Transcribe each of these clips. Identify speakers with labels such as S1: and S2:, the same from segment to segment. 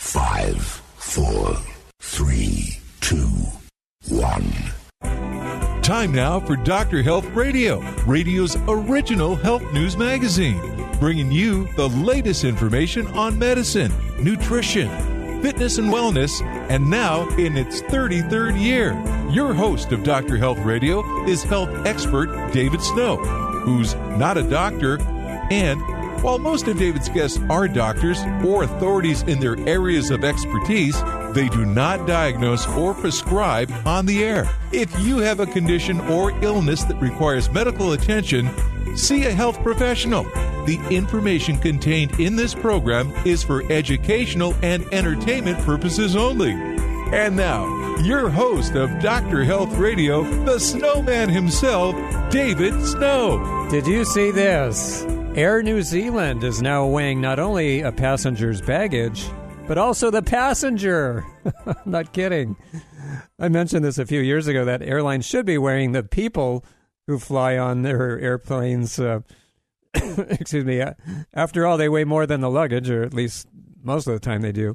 S1: Five, four, three, two, one.
S2: Time now for Dr. Health Radio, radio's original health news magazine, bringing you the latest information on medicine, nutrition, fitness, and wellness, and now in its 33rd year. Your host of Dr. Health Radio is health expert David Snow, who's not a doctor and while most of David's guests are doctors or authorities in their areas of expertise, they do not diagnose or prescribe on the air. If you have a condition or illness that requires medical attention, see a health professional. The information contained in this program is for educational and entertainment purposes only. And now, your host of Dr. Health Radio, the snowman himself, David Snow.
S3: Did you see this? Air New Zealand is now weighing not only a passenger's baggage, but also the passenger. I'm not kidding. I mentioned this a few years ago that airlines should be weighing the people who fly on their airplanes. Uh, excuse me. After all, they weigh more than the luggage, or at least most of the time they do.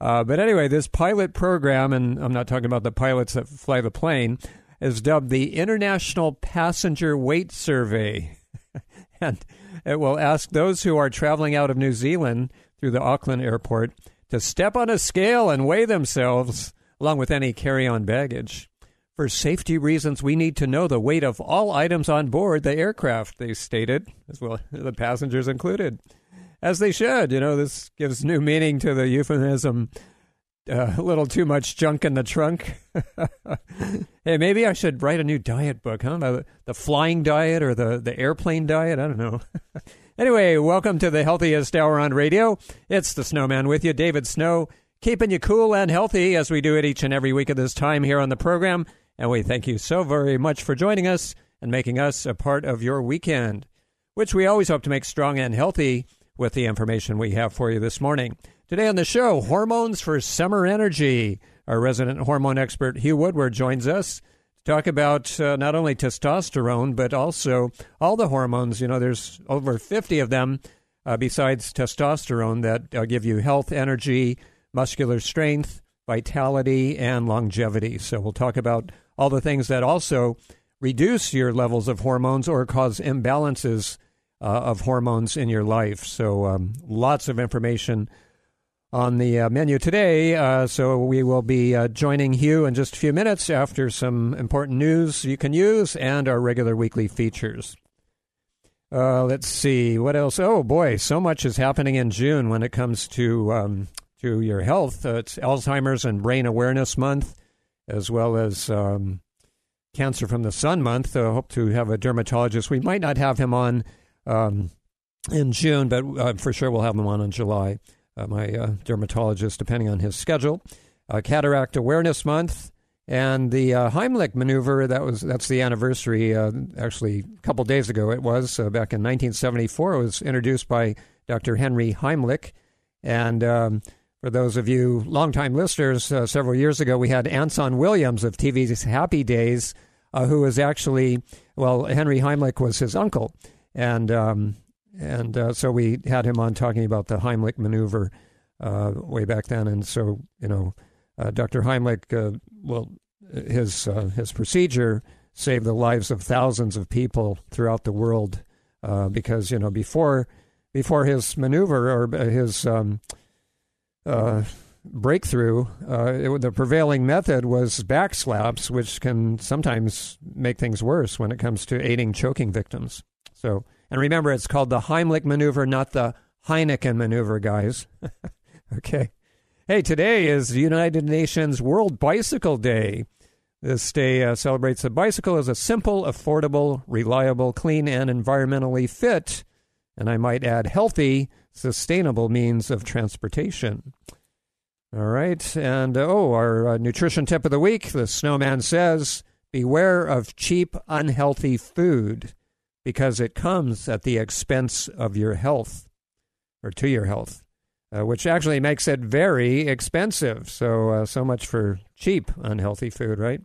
S3: Uh, but anyway, this pilot program, and I'm not talking about the pilots that fly the plane, is dubbed the International Passenger Weight Survey. and Uh, it will ask those who are traveling out of New Zealand through the Auckland airport to step on a scale and weigh themselves along with any carry on baggage. For safety reasons, we need to know the weight of all items on board the aircraft, they stated, as well the passengers included. As they should. You know, this gives new meaning to the euphemism a little too much junk in the trunk. hey, maybe I should write a new diet book, huh? The, the flying diet or the, the airplane diet? I don't know. anyway, welcome to the healthiest hour on radio. It's the Snowman with you, David Snow, keeping you cool and healthy as we do it each and every week at this time here on the program. And we thank you so very much for joining us and making us a part of your weekend, which we always hope to make strong and healthy with the information we have for you this morning. Today on the show, hormones for summer energy. Our resident hormone expert Hugh Woodward joins us to talk about uh, not only testosterone, but also all the hormones. You know, there's over 50 of them uh, besides testosterone that uh, give you health, energy, muscular strength, vitality, and longevity. So we'll talk about all the things that also reduce your levels of hormones or cause imbalances uh, of hormones in your life. So um, lots of information on the uh, menu today. Uh, so we will be uh, joining Hugh in just a few minutes after some important news you can use and our regular weekly features. Uh, let's see what else. Oh boy, so much is happening in June when it comes to um, to your health. Uh, it's Alzheimer's and Brain Awareness Month, as well as um, Cancer from the Sun Month. I hope to have a dermatologist. We might not have him on um, in June, but uh, for sure we'll have him on in July uh, my uh, dermatologist, depending on his schedule. Uh, Cataract Awareness Month and the uh, Heimlich maneuver. That was that's the anniversary. Uh, actually, a couple days ago it was uh, back in 1974. It was introduced by Dr. Henry Heimlich, and um, for those of you longtime listeners, several years ago we had Anson Williams of TV's Happy Days, who was actually well, Henry Heimlich was his uncle, and um, and uh, so we had him on talking about the Heimlich maneuver uh, way back then. And so, you know, uh, Dr. Heimlich, uh, well, his uh, his procedure saved the lives of thousands of people throughout the world uh, because you know before before his maneuver or his um, breakthrough, it, the prevailing method was back slaps, which can sometimes make things worse when it comes to aiding choking victims. So and remember, it's called the Heimlich maneuver, not the Heineken maneuver, guys. okay. Hey, today is United Nations World Bicycle Day. This day uh, celebrates the bicycle as a simple, affordable, reliable, clean, and environmentally fit, and I might add healthy, sustainable means of transportation. All right. And uh, oh, our uh, nutrition tip of the week the snowman says beware of cheap, unhealthy food because it comes at the expense of your health or to your health, uh, which actually makes it very expensive. So, uh, so much for cheap, unhealthy food, right?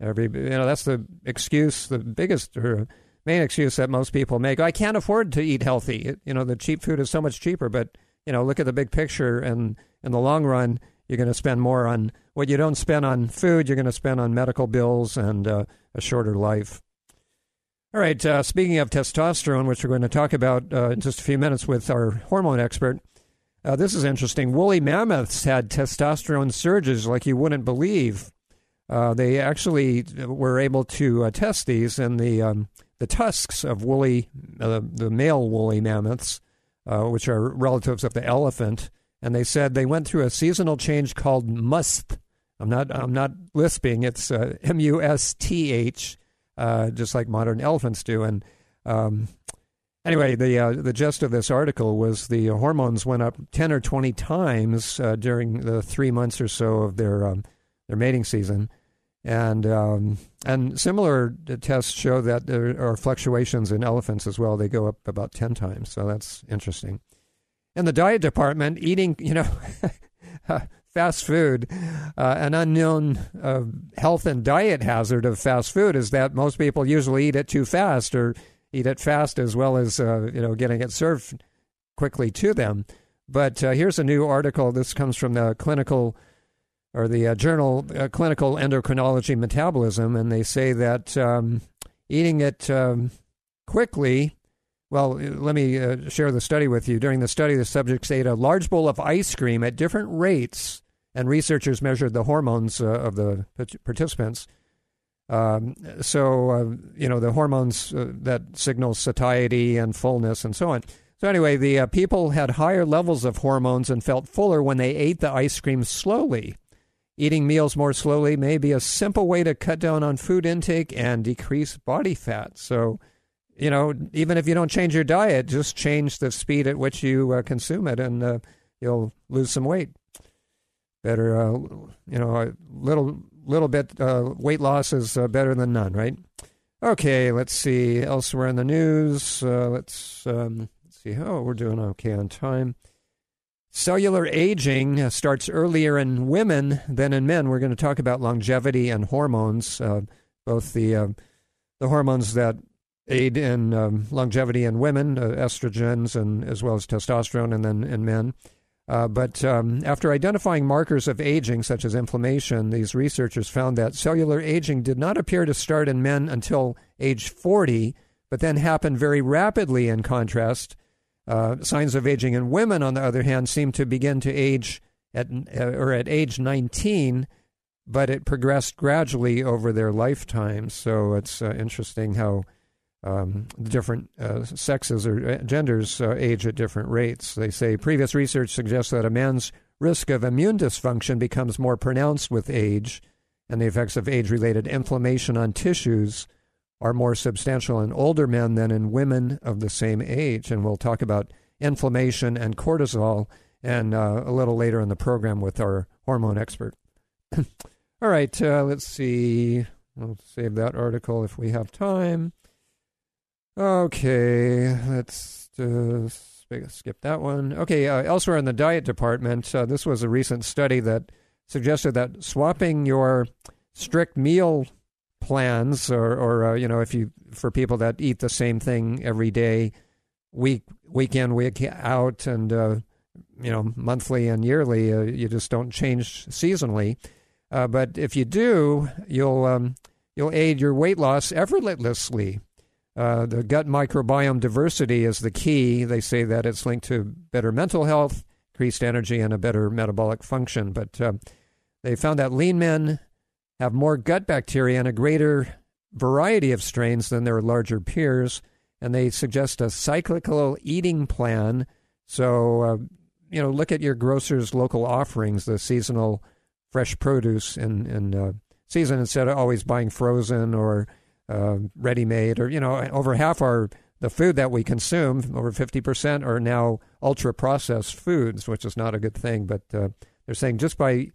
S3: Every, you know, that's the excuse, the biggest or main excuse that most people make. I can't afford to eat healthy. It, you know, the cheap food is so much cheaper, but you know, look at the big picture, and in the long run, you're going to spend more on what you don't spend on food. You're going to spend on medical bills and uh, a shorter life. All right. Uh, speaking of testosterone, which we're going to talk about uh, in just a few minutes with our hormone expert, uh, this is interesting. Woolly mammoths had testosterone surges like you wouldn't believe. Uh, they actually were able to uh, test these, and the um, the tusks of woolly, the male woolly mammoths, which are relatives of the elephant, and they said they went through a seasonal change called musth. I'm not I'm not lisping. It's uh, M U S T H, uh, just like modern elephants do. And um, anyway, the uh, the gist of this article was the hormones went up ten or twenty times uh, during the three months or so of their um, their mating season, and um, and similar tests show that there are fluctuations in elephants as well. They go up about ten times, so that's interesting in the diet department eating, you know, fast food. Uh, an unknown uh, health and diet hazard of fast food is that most people usually eat it too fast or eat it fast as well as, uh, you know, getting it served quickly to them. But uh, here's a new article. This comes from the clinical or the uh, journal uh, Clinical Endocrinology Metabolism, and they say that um, eating it um, quickly well, let me uh, share the study with you. During the study, the subjects ate a large bowl of ice cream at different rates, and researchers measured the hormones uh, of the participants. Um, so, uh, you know, the hormones uh, that signal satiety and fullness and so on. So, anyway, the uh, people had higher levels of hormones and felt fuller when they ate the ice cream slowly. Eating meals more slowly may be a simple way to cut down on food intake and decrease body fat. So, you know, even if you don't change your diet, just change the speed at which you uh, consume it, and uh, you'll lose some weight. Better, uh, you know, a little little bit uh, weight loss is uh, better than none, right? Okay, let's see elsewhere in the news. Uh, let's, um, let's see. Oh, we're doing okay on time. Cellular aging starts earlier in women than in men. We're going to talk about longevity and hormones, both the the hormones that aid in um, longevity in women, uh, estrogens, and as well as testosterone, and then in men. Uh, but um, after identifying markers of aging, such as inflammation, these researchers found that cellular aging did not appear to start in men until age 40, but then happened very rapidly in contrast. Uh, signs of aging in women, on the other hand, seem to begin to age at uh, or at age 19, but it progressed gradually over their lifetime. So it's uh, interesting how um, the different uh, sexes or uh, genders uh, age at different rates. They say previous research suggests that a man's risk of immune dysfunction becomes more pronounced with age, and the effects of age related inflammation on tissues are more substantial in older men than in women of the same age. And we'll talk about inflammation and cortisol and uh, a little later in the program with our hormone expert. All right, uh, let's see. I'll save that article if we have time. Okay, let's uh, skip that one. Okay, uh, elsewhere in the diet department, uh, this was a recent study that suggested that swapping your strict meal plans, or, or uh, you know, if you for people that eat the same thing every day, week week in week out, and uh, you know, monthly and yearly, uh, you just don't change seasonally. but if you do, you'll um, you'll aid your weight loss effortlessly. Uh, the gut microbiome diversity is the key. They say that it's linked to better mental health, increased energy, and a better metabolic function. But uh, they found that lean men have more gut bacteria and a greater variety of strains than their larger peers. And they suggest a cyclical eating plan. So, uh, you know, look at your grocer's local offerings, the seasonal fresh produce in, in uh, season instead of always buying frozen or uh, ready made, or you know, over half our the food that we consume, over fifty percent, are now ultra processed foods, which is not a good thing. But uh, they're saying just by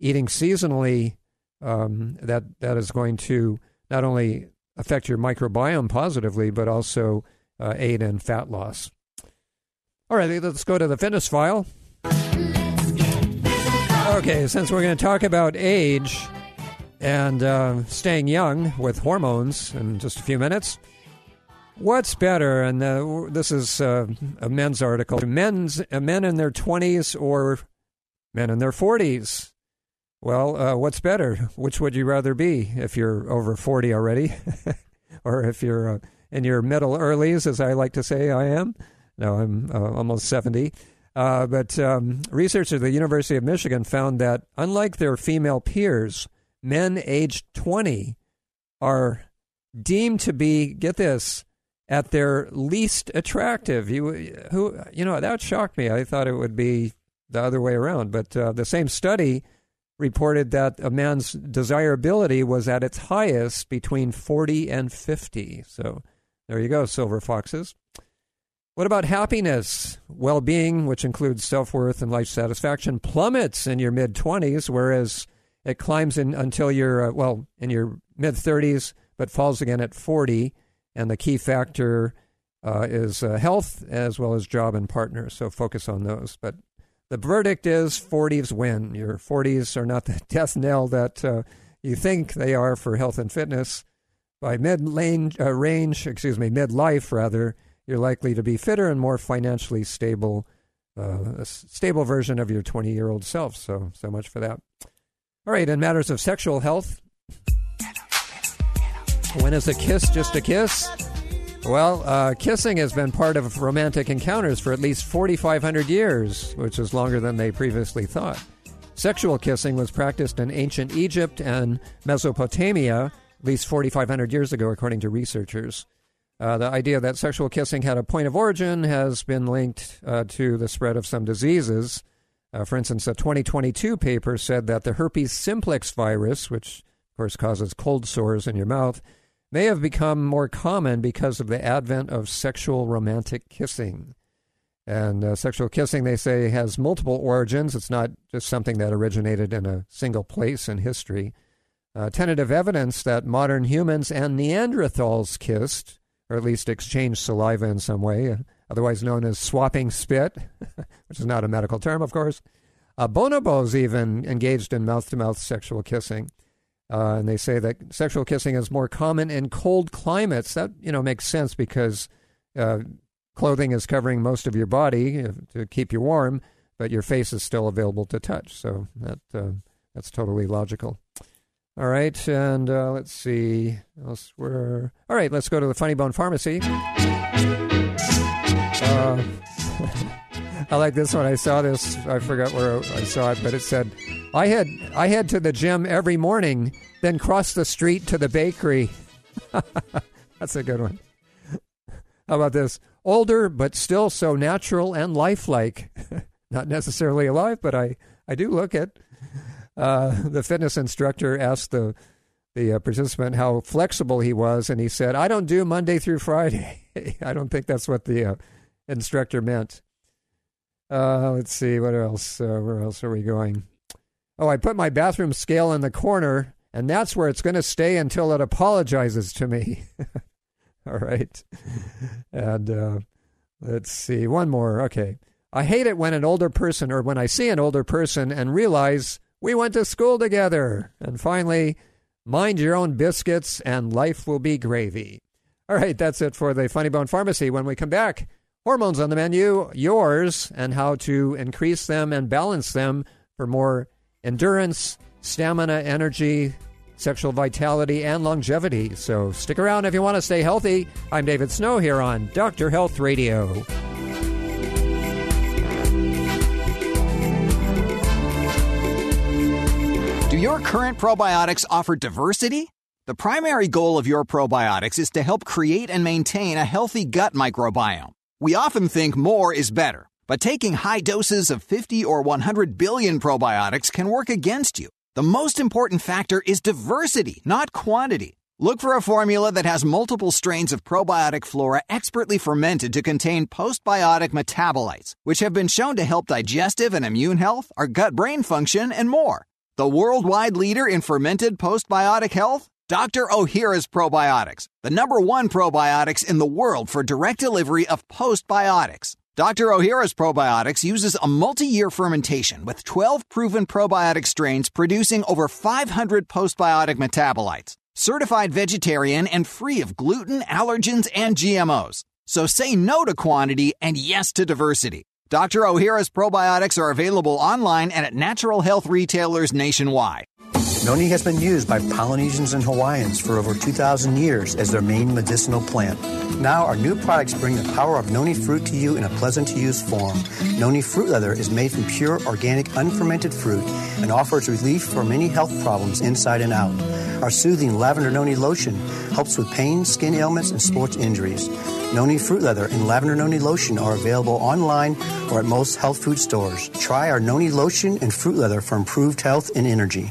S3: eating seasonally, um, that that is going to not only affect your microbiome positively, but also uh, aid in fat loss. All right, let's go to the fitness file. Okay, since we're going to talk about age and uh, staying young with hormones in just a few minutes, what's better? And uh, this is uh, a men's article: men's uh, men in their twenties or men in their forties. Well, uh, what's better? Which would you rather be if you're over forty already, or if you're in your middle earlies, as I like to say I am? No, I'm almost seventy. But um, researchers at the University of Michigan found that, unlike their female peers, men aged 20 are deemed to be, get this, at their least attractive. You, who, you know, that shocked me. I thought it would be the other way around. But uh, the same study reported that a man's desirability was at its highest between 40 and 50. So there you go, silver foxes. What about happiness? Well being, which includes self worth and life satisfaction, plummets in your mid 20s, whereas it climbs in until you're, uh, well, in your mid 30s, but falls again at 40. And the key factor uh, is uh, health as well as job and partner. So focus on those. But the verdict is 40s win. Your 40s are not the death knell that uh, you think they are for health and fitness. By mid uh, range, excuse me, mid life rather, you're likely to be fitter and more financially stable, uh, a stable version of your 20 year old self. So, so much for that. All right, in matters of sexual health, when is a kiss just a kiss? Well, uh, kissing has been part of romantic encounters for at least 4,500 years, which is longer than they previously thought. Sexual kissing was practiced in ancient Egypt and Mesopotamia at least 4,500 years ago, according to researchers. Uh, the idea that sexual kissing had a point of origin has been linked uh, to the spread of some diseases. Uh, for instance, a 2022 paper said that the herpes simplex virus, which of course causes cold sores in your mouth, may have become more common because of the advent of sexual romantic kissing. And uh, sexual kissing, they say, has multiple origins. It's not just something that originated in a single place in history. Uh, tentative evidence that modern humans and Neanderthals kissed or at least exchanged saliva in some way, otherwise known as swapping spit, which is not a medical term, of course. Uh, bonobos even engaged in mouth to mouth sexual kissing. Uh, and they say that sexual kissing is more common in cold climates. That you know makes sense because uh, clothing is covering most of your body uh, to keep you warm, but your face is still available to touch. So that uh, that's totally logical. All right, and uh, let's see elsewhere. All right, let's go to the Funny Bone Pharmacy. Uh, I like this one. I saw this. I forgot where I saw it, but it said, "I head I head to the gym every morning, then cross the street to the bakery." That's a good one. How about this? Older, but still so natural and lifelike. Not necessarily alive, but I I do look it. Uh, the fitness instructor asked the the uh, participant how flexible he was, and he said, "I don't do Monday through Friday." I don't think that's what the uh, instructor meant. Uh, let's see what else. Uh, where else are we going? Oh, I put my bathroom scale in the corner, and that's where it's going to stay until it apologizes to me. All right, and uh, let's see one more. Okay, I hate it when an older person, or when I see an older person and realize we went to school together. And finally, mind your own biscuits and life will be gravy. All right, that's it for the Funny Bone Pharmacy. When we come back, hormones on the menu, yours, and how to increase them and balance them for more endurance, stamina, energy, sexual vitality, and longevity. So stick around if you want to stay healthy. I'm David Snow here on Dr. Health Radio.
S4: Do your current probiotics offer diversity? The primary goal of your probiotics is to help create and maintain a healthy gut microbiome. We often think more is better, but taking high doses of 50 or 100 billion probiotics can work against you. The most important factor is diversity, not quantity. Look for a formula that has multiple strains of probiotic flora expertly fermented to contain postbiotic metabolites, which have been shown to help digestive and immune health, our gut brain function, and more. The worldwide leader in fermented postbiotic health? Dr. Ohhira's Probiotics, the number one probiotics in the world for direct delivery of postbiotics. Dr. Ohhira's Probiotics uses a multi year fermentation with 12 proven probiotic strains producing over 500 postbiotic metabolites certified vegetarian and free of gluten, allergens, and GMOs. So say no to quantity and yes to diversity. Dr. Ohhira's probiotics are available online and at natural health retailers nationwide.
S5: Noni has been used by Polynesians and Hawaiians for over 2,000 years as their main medicinal plant. Now, our new products bring the power of noni fruit to you in a pleasant to use form. Noni fruit leather is made from pure, organic, unfermented fruit and offers relief for many health problems inside and out. Our soothing lavender noni lotion helps with pain, skin ailments, and sports injuries. Noni fruit leather and lavender noni lotion are available online or at most health food stores. Try our noni lotion and fruit leather for improved health and energy.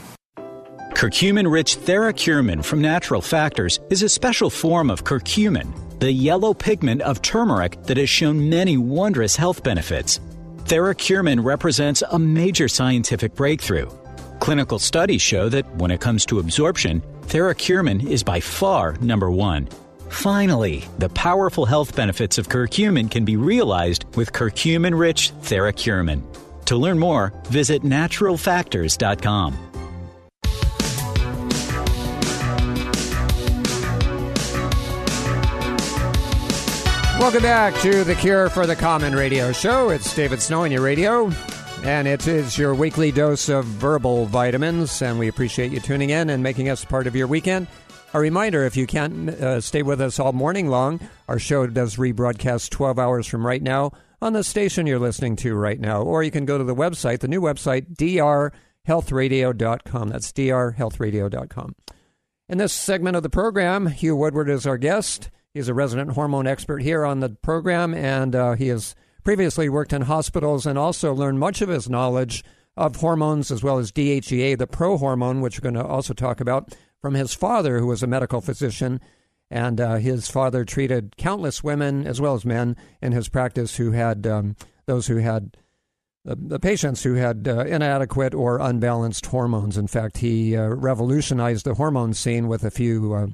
S6: Curcumin rich Theracurmin from Natural Factors is a special form of curcumin, the yellow pigment of turmeric that has shown many wondrous health benefits. Theracurmin represents a major scientific breakthrough. Clinical studies show that when it comes to absorption, Theracurmin is by far number one. Finally, the powerful health benefits of curcumin can be realized with curcumin rich Theracurmin. To learn more, visit naturalfactors.com.
S3: Welcome back to the Cure for the Common Radio Show. It's David Snow on your radio, and it is your weekly dose of verbal vitamins. And we appreciate you tuning in and making us part of your weekend. A reminder if you can't uh, stay with us all morning long, our show does rebroadcast 12 hours from right now on the station you're listening to right now. Or you can go to the website, the new website, drhealthradio.com. That's drhealthradio.com. In this segment of the program, Hugh Woodward is our guest. He's a resident hormone expert here on the program, and uh, he has previously worked in hospitals and also learned much of his knowledge of hormones as well as DHEA, the pro hormone, which we're going to also talk about, from his father, who was a medical physician. And uh, his father treated countless women as well as men in his practice who had um, those who had the, the, patients who had uh, inadequate or unbalanced hormones. In fact, he uh, revolutionized the hormone scene with a few uh,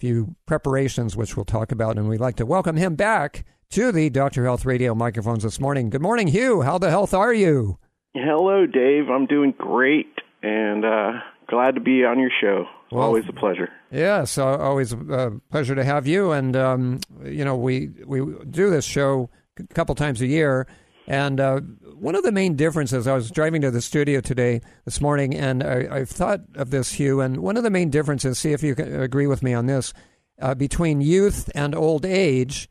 S3: few preparations, which we'll talk about. And we'd like to welcome him back to the Dr. Health Radio microphones this morning. Good morning, Hugh. How the health are you?
S7: Hello, Dave. I'm doing great and uh, glad to be on your show. Well, always a pleasure.
S3: Yes, always a pleasure to have you. And um, you know, we we do this show a couple times a year, and uh, one of the main differences, I was driving to the studio today, this morning, and I, have thought of this, Hugh, and one of the main differences, see if you can agree with me on this, uh, between youth and old age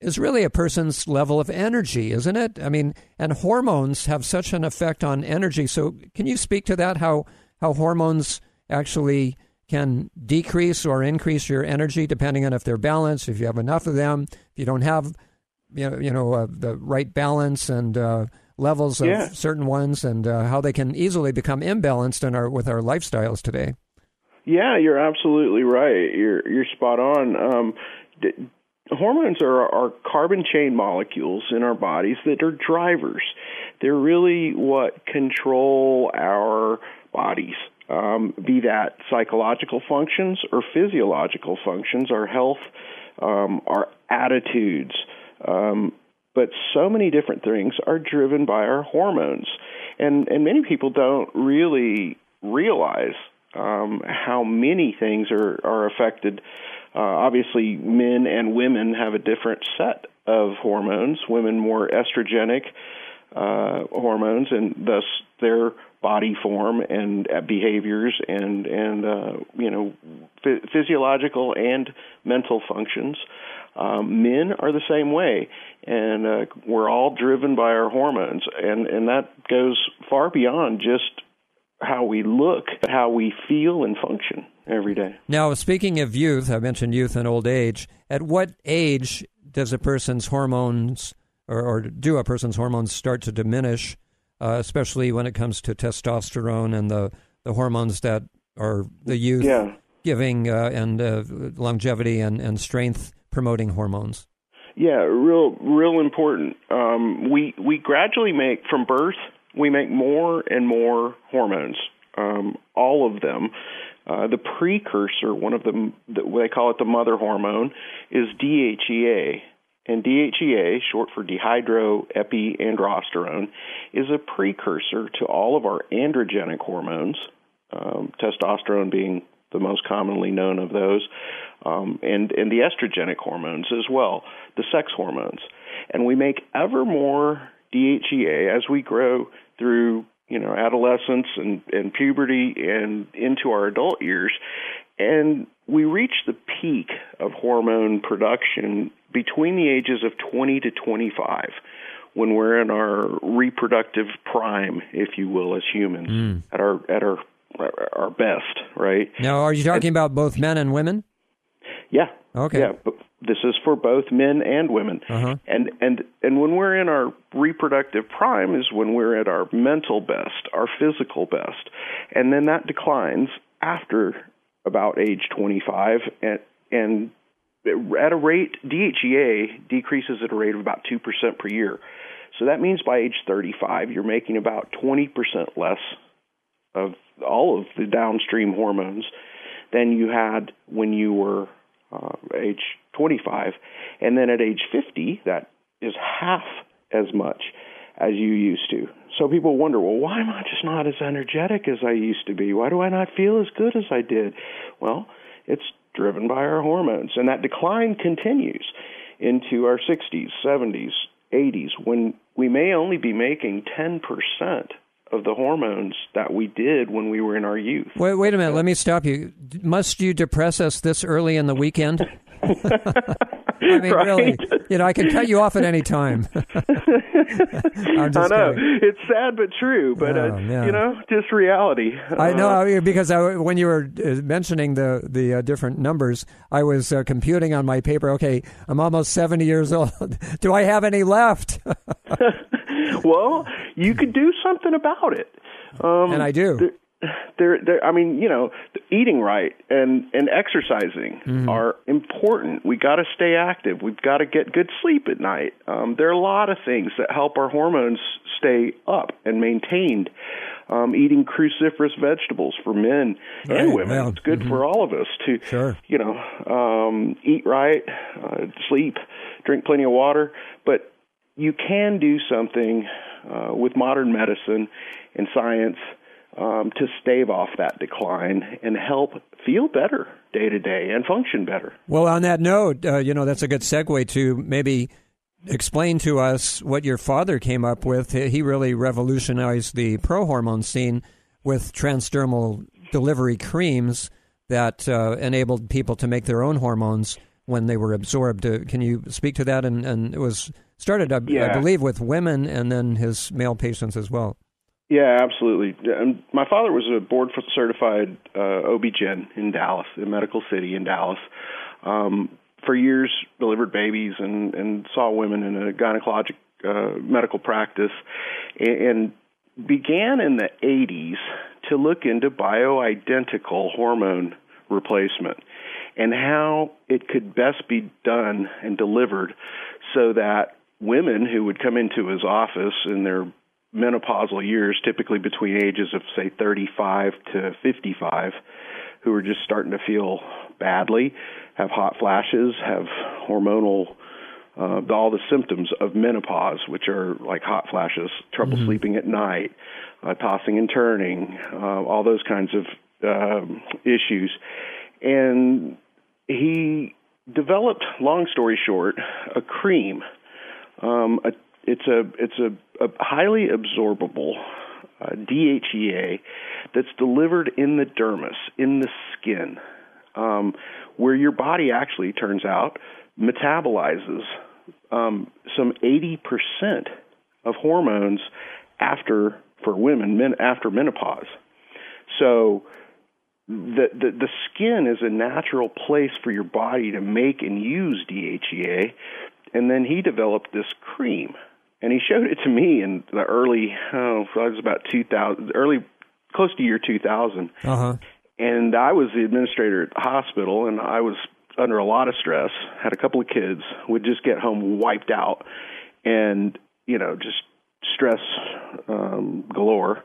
S3: is really a person's level of energy, isn't it? I mean, and hormones have such an effect on energy. So, can you speak to that? How how hormones actually can decrease or increase your energy depending on if they're balanced, if you have enough of them, if you don't have, you know, you know uh, the right balance and uh, levels of yeah. certain ones and uh, how they can easily become imbalanced in our with our lifestyles today.
S7: Yeah, you're absolutely right. You're you're spot on. Um, d- hormones are are carbon chain molecules in our bodies that are drivers. They're really what control our bodies. Um, be that psychological functions or physiological functions, our health, um, our attitudes, um, but so many different things are driven by our hormones, and and many people don't really realize um, how many things are are affected. Uh, obviously, men and women have a different set of hormones. Women more estrogenic uh, hormones, and thus their body form and uh, behaviors and and uh, you know physiological and mental functions. Um, men are the same way, and uh, we're all driven by our hormones, and and that goes far beyond just how we look, but how we feel and function every day.
S3: Now, speaking of youth, I mentioned youth and old age. At what age does a person's hormones, or, or do a person's hormones start to diminish, uh, especially when it comes to testosterone and the, the hormones that are the youth
S7: yeah.
S3: giving uh, and uh, longevity and, and strength promoting hormones.
S7: Yeah, real real important. Um, we we gradually make from birth we make more and more hormones, um, all of them. Uh, the precursor, one of them, they call it the mother hormone, is DHEA. And DHEA, short for dihydroepiandrosterone, is a precursor to all of our androgenic hormones, um, testosterone being the most commonly known of those, um, and, and the estrogenic hormones as well, the sex hormones. And we make ever more DHEA as we grow through you know adolescence and, and puberty and into our adult years and we reach the peak of hormone production between the ages of 20 to 25 when we're in our reproductive prime if you will as humans mm. at our at our our best right
S3: now are you talking and, about both men and women
S7: yeah
S3: okay
S7: yeah this is for both men and women.
S3: Uh-huh.
S7: And and and when we're in our reproductive prime is when we're at our mental best, our physical best. And then that declines after about age 25 and and at a rate DHEA decreases at a rate of about 2% per year. So that means by age 35 you're making about 20% less of all of the downstream hormones than you had when you were uh, age 25. And then at age 50, that is half as much as you used to. So people wonder, well, why am I just not as energetic as I used to be? Why do I not feel as good as I did? Well, it's driven by our hormones, and that decline continues into our 60s, 70s, 80s when we may only be making 10% of the hormones that we did when we were in our youth.
S3: Wait, wait a minute. Let me stop you. Must you depress us this early in the weekend? I mean, right? really, you know, I can cut you off at any time. i
S7: know
S3: kidding.
S7: it's sad but true, but oh, uh, yeah. you know, just reality.
S3: I know uh, because I, when you were uh, mentioning the the uh, different numbers, I was uh, computing on my paper. Okay, I'm almost seventy years old. Do I have any left?
S7: well, you could do something about it. Um,
S3: and I do.
S7: There, there, I mean, you know, eating right and and exercising mm-hmm. are important. We got to stay active. We've got to get good sleep at night. Um, there are a lot of things that help our hormones stay up and maintained. Um, eating cruciferous vegetables for men right, and women. Yeah. It's good mm-hmm. for all of us to,
S3: sure.
S7: you know, um, eat right, uh, sleep, drink plenty of water. But you can do something uh, with modern medicine and science um, to stave off that decline and help feel better day to day and function better.
S3: Well, on that note, uh, you know, that's a good segue to maybe explain to us what your father came up with. He really revolutionized the pro hormone scene with transdermal delivery creams that uh, enabled people to make their own hormones when they were absorbed. Uh, can you speak to that? And, and it was started, I, yeah. I believe, with women and then his male patients as well.
S7: Yeah, absolutely. Um, my father was a board certified uh, OB-GYN in Dallas, in Medical City in Dallas. Um, for years, delivered babies and, and saw women in a gynecologic uh, medical practice, and, and began in the 80s to look into bioidentical hormone replacement and how it could best be done and delivered so that women who would come into his office in their menopausal years, typically between ages of, say, 35 to 55, who are just starting to feel badly, have hot flashes, have hormonal, uh, all the symptoms of menopause, which are like hot flashes, trouble mm-hmm. sleeping at night, uh, tossing and turning, uh, all those kinds of um, issues. And he developed, long story short, a cream. Um, a, it's a it's a, a highly absorbable uh, DHEA that's delivered in the dermis, in the skin, um, where your body actually turns out metabolizes um, some 80% of hormones after for women men after menopause. So the, the the skin is a natural place for your body to make and use DHEA, and then he developed this cream, and he showed it to me in the early oh it was about 2000 early close to year 2000,
S3: uh-huh.
S7: and I was the administrator at the hospital, and I was under a lot of stress. Had a couple of kids. Would just get home wiped out, and you know, just stress um, galore.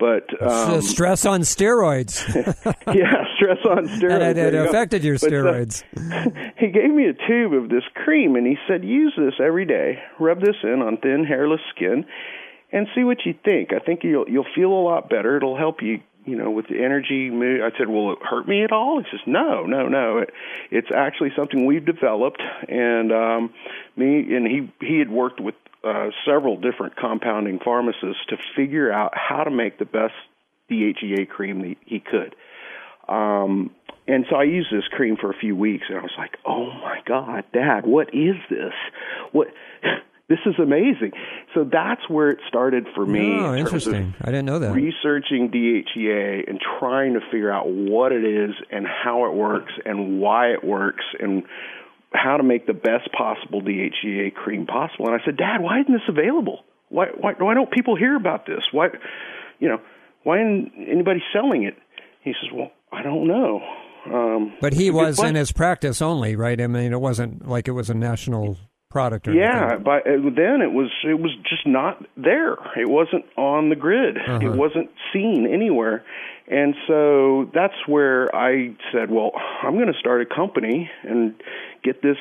S7: But um,
S3: stress on steroids.
S7: yeah, stress on steroids.
S3: And it, it affected your steroids.
S7: Uh, he gave me a tube of this cream, and he said, "Use this every day. Rub this in on thin, hairless skin, and see what you think. I think you'll you'll feel a lot better. It'll help you." You know, with the energy, mood. I said, "Will it hurt me at all?" He says, "No, no, no. It, it's actually something we've developed." And um, me and he he had worked with uh, several different compounding pharmacists to figure out how to make the best DHEA cream that he could. Um, and so I used this cream for a few weeks, and I was like, "Oh my God, Dad, what is this? What? This is amazing." So that's where it started for me.
S3: Oh,
S7: in
S3: interesting. I didn't know that.
S7: Researching DHEA and trying to figure out what it is and how it works and why it works and how to make the best possible DHEA cream possible. And I said, Dad, why isn't this available? Why why why don't people hear about this? Why you know why isn't anybody selling it? He says, Well, I don't know. Um,
S3: but he was in his practice only, right? I mean, it wasn't like it was a national product. Or
S7: yeah, but then it was it was just not there. It wasn't on the grid.
S3: Uh-huh.
S7: It wasn't seen anywhere. And so that's where I said, well, I'm going to start a company and get this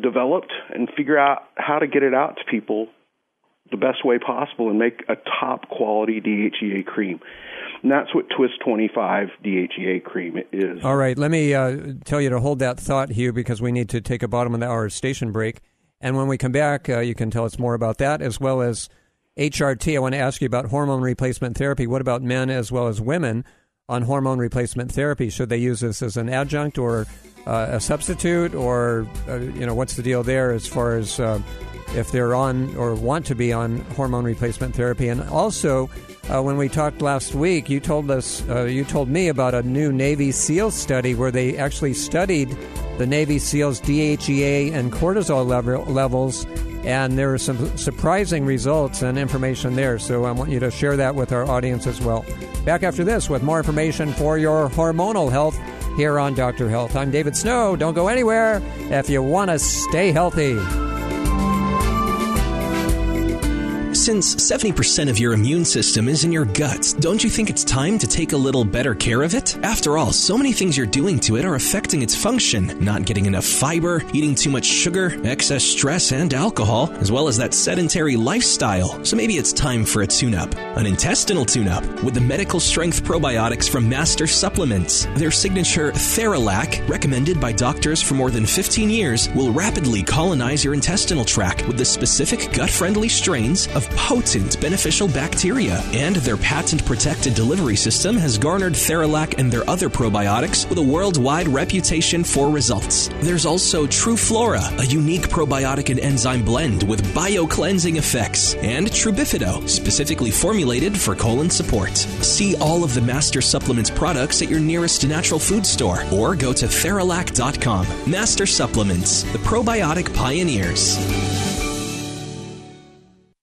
S7: developed and figure out how to get it out to people the best way possible and make a top quality DHEA cream. And that's what Twist 25 DHEA cream is.
S3: All right, let me uh, tell you to hold that thought, Hugh, because we need to take a bottom of the hour station break. And when we come back, uh, you can tell us more about that as well as HRT. I want to ask you about hormone replacement therapy. What about men as well as women on hormone replacement therapy? Should they use this as an adjunct or uh, a substitute, or uh, you know, what's the deal there as far as uh, if they're on or want to be on hormone replacement therapy? And also, uh, when we talked last week, you told us, uh, you told me about a new Navy SEAL study where they actually studied the Navy SEALs DHEA and cortisol level, levels, and there are some surprising results and information there. So I want you to share that with our audience as well. Back after this with more information for your hormonal health here on Dr. Health. I'm David Snow. Don't go anywhere if you want to stay healthy.
S8: Since 70% of your immune system is in your guts, don't you think it's time to take a little better care of it? After all, so many things you're doing to it are affecting its function. Not getting enough fiber, eating too much sugar, excess stress and alcohol, as well as that sedentary lifestyle. So maybe it's time for a tune up. An intestinal tune up with the medical strength probiotics from Master Supplements. Their signature Theralac, recommended by doctors for more than 15 years, will rapidly colonize your intestinal tract with the specific gut friendly strains of potent beneficial bacteria. And their patent protected delivery system has garnered Theralac and their other probiotics with a worldwide reputation for results. There's also TruFlora, a unique probiotic and enzyme blend with bio-cleansing effects, and Trubifido, specifically formulated for colon support. See all of the Master Supplements products at your nearest natural food store or go to Theralac.com. Master Supplements, the probiotic pioneers.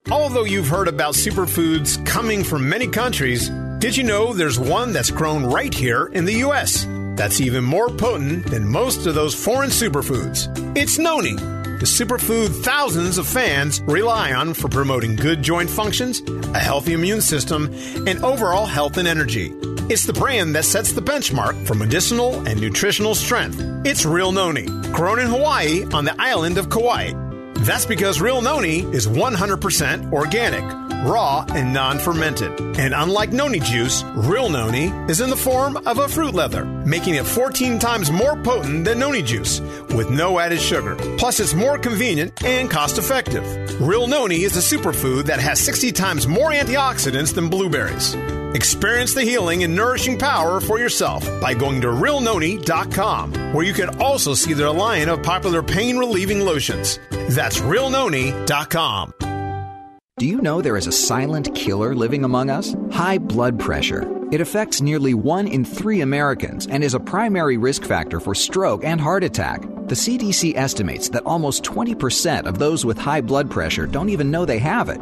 S9: Although you've heard about superfoods coming from many countries, did you know there's one that's grown right here in the U.S. that's even more potent than most of those foreign superfoods? It's Noni, the superfood thousands of fans rely on for promoting good joint functions, a healthy immune system, and overall health and energy. It's the brand that sets the benchmark for medicinal and nutritional strength. It's Real Noni, grown in Hawaii on the island of Kauai. That's because Real Noni is 100% organic, raw, and non fermented. And unlike Noni juice, Real Noni is in the form of a fruit leather, making it 14 times more potent than Noni juice, with no added sugar. Plus, it's more convenient and cost effective. Real Noni is a superfood that has 60 times more antioxidants than blueberries. Experience the healing and nourishing power for yourself by going to realnoni.com, where you can also see their line of popular pain relieving lotions. That's realnoni.com.
S4: Do you know there is a silent killer living among us? High blood pressure. It affects nearly one in three Americans and is a primary risk factor for stroke and heart attack. The CDC estimates that almost 20% of those with high blood pressure don't even know they have it.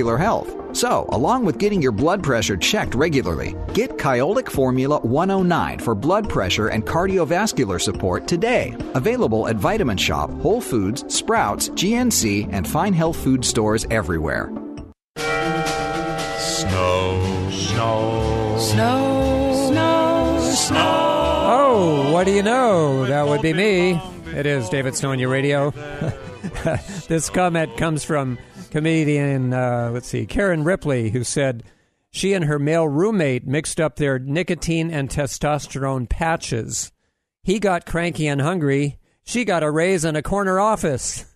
S4: health. So, along with getting your blood pressure checked regularly, get Kyolic Formula 109 for blood pressure and cardiovascular support today. Available at Vitamin Shoppe, Whole Foods, Sprouts, GNC, and fine health food stores everywhere.
S10: Snow.
S3: Snow.
S10: Snow. Snow. Snow.
S3: Oh, what do you know? That would be me. It is David Snow on your radio. this comment comes from comedian, uh, let's see, Karen Ripley, who said she and her male roommate mixed up their nicotine and testosterone patches. He got cranky and hungry. She got a raise in a corner office.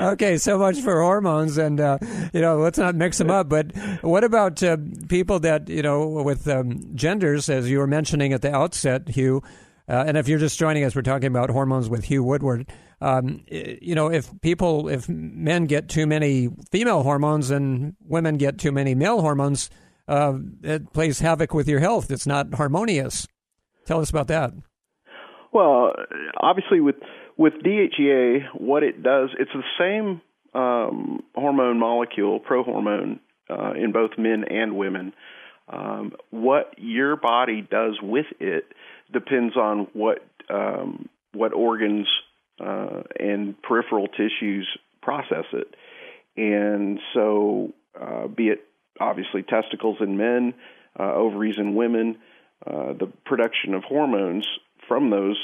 S3: Okay, so much for hormones, and uh, you know, let's not mix them up. But what about uh, people that you know with um, genders, as you were mentioning at the outset, Hugh? Uh, and if you're just joining us, we're talking about hormones with Hugh Woodward. Um, you know, if people, if men get too many female hormones and women get too many male hormones, uh, it plays havoc with your health. It's not harmonious. Tell us about that.
S7: Well, obviously, with with DHEA, what it does, it's the same um, hormone molecule, prohormone, uh, in both men and women. Um, what your body does with it depends on what um, what organs uh, and peripheral tissues process it. And so, uh, be it obviously testicles in men, uh, ovaries in women, uh, the production of hormones from those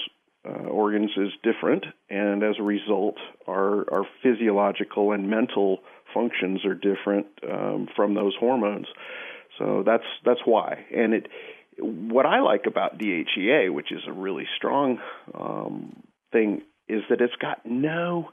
S7: uh, organs is different, and as a result, our, our physiological and mental functions are different um, from those hormones. So that's that's why. And it, what I like about DHEA, which is a really strong um, thing, is that it's got no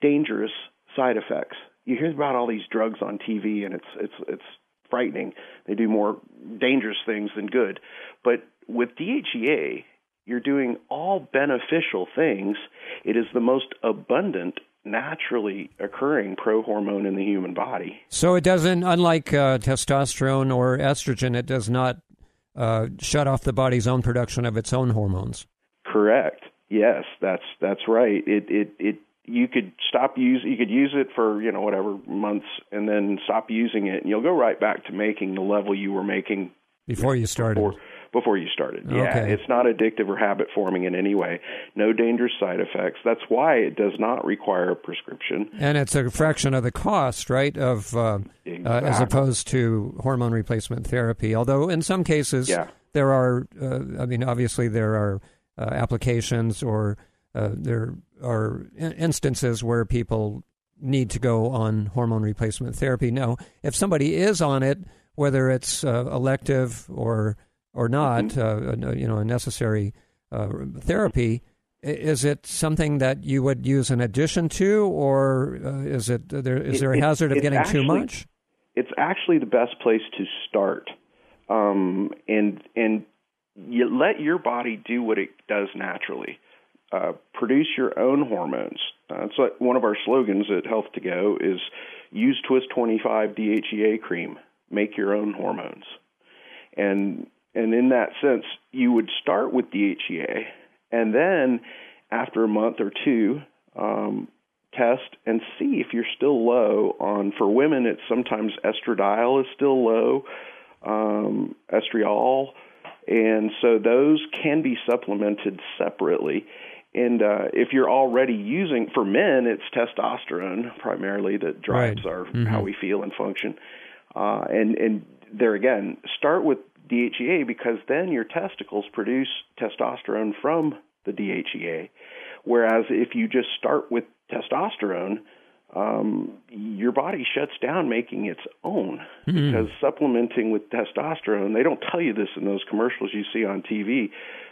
S7: dangerous side effects. You hear about all these drugs on TV, and it's it's it's frightening. They do more dangerous things than good. But with DHEA, you're doing all beneficial things. It is the most abundant naturally occurring prohormone in the human body.
S3: So it doesn't, unlike uh, testosterone or estrogen, it does not uh, shut off the body's own production of its own hormones.
S7: Correct. Yes, that's that's right. It it it you could stop use you could use it for you know whatever months and then stop using it and you'll go right back to making the level you were making
S3: before you started.
S7: Before, before you started.
S3: Okay.
S7: Yeah, it's not addictive or habit forming in any way. No dangerous side effects. That's why it does not require a prescription.
S3: And it's a fraction of the cost, right, of uh,
S7: exactly.
S3: uh, as opposed to hormone replacement therapy. Although in some cases
S7: yeah.
S3: there are, uh, I mean, obviously there are uh, applications or uh, there are instances where people need to go on hormone replacement therapy. Now, if somebody is on it, whether it's uh, elective or or not,
S7: mm-hmm.
S3: uh, you know, a necessary uh, therapy. Is it something that you would use in addition to, or uh, is it there? Is there a hazard
S7: it,
S3: of getting
S7: actually,
S3: too much?
S7: It's actually the best place to start, um, and and you let your body do what it does naturally. Uh, produce your own hormones. Uh, like one of our slogans at Health to Go is use Twist 25 DHEA cream. Make your own hormones. And and in that sense, you would start with DHEA, and then after a month or two, um, test and see if you're still low on. For women, it's sometimes estradiol is still low, um, estriol, and so those can be supplemented separately. And uh, if you're already using, for men, it's testosterone primarily that drives
S3: Right.
S7: our
S3: Mhm.
S7: how we feel and function. Uh, and and there again, start with DHEA because then your testicles produce testosterone from the DHEA. Whereas if you just start with testosterone, um, your body shuts down making its own
S3: Mhm.
S7: because supplementing with testosterone, they don't tell you this in those commercials you see on TV.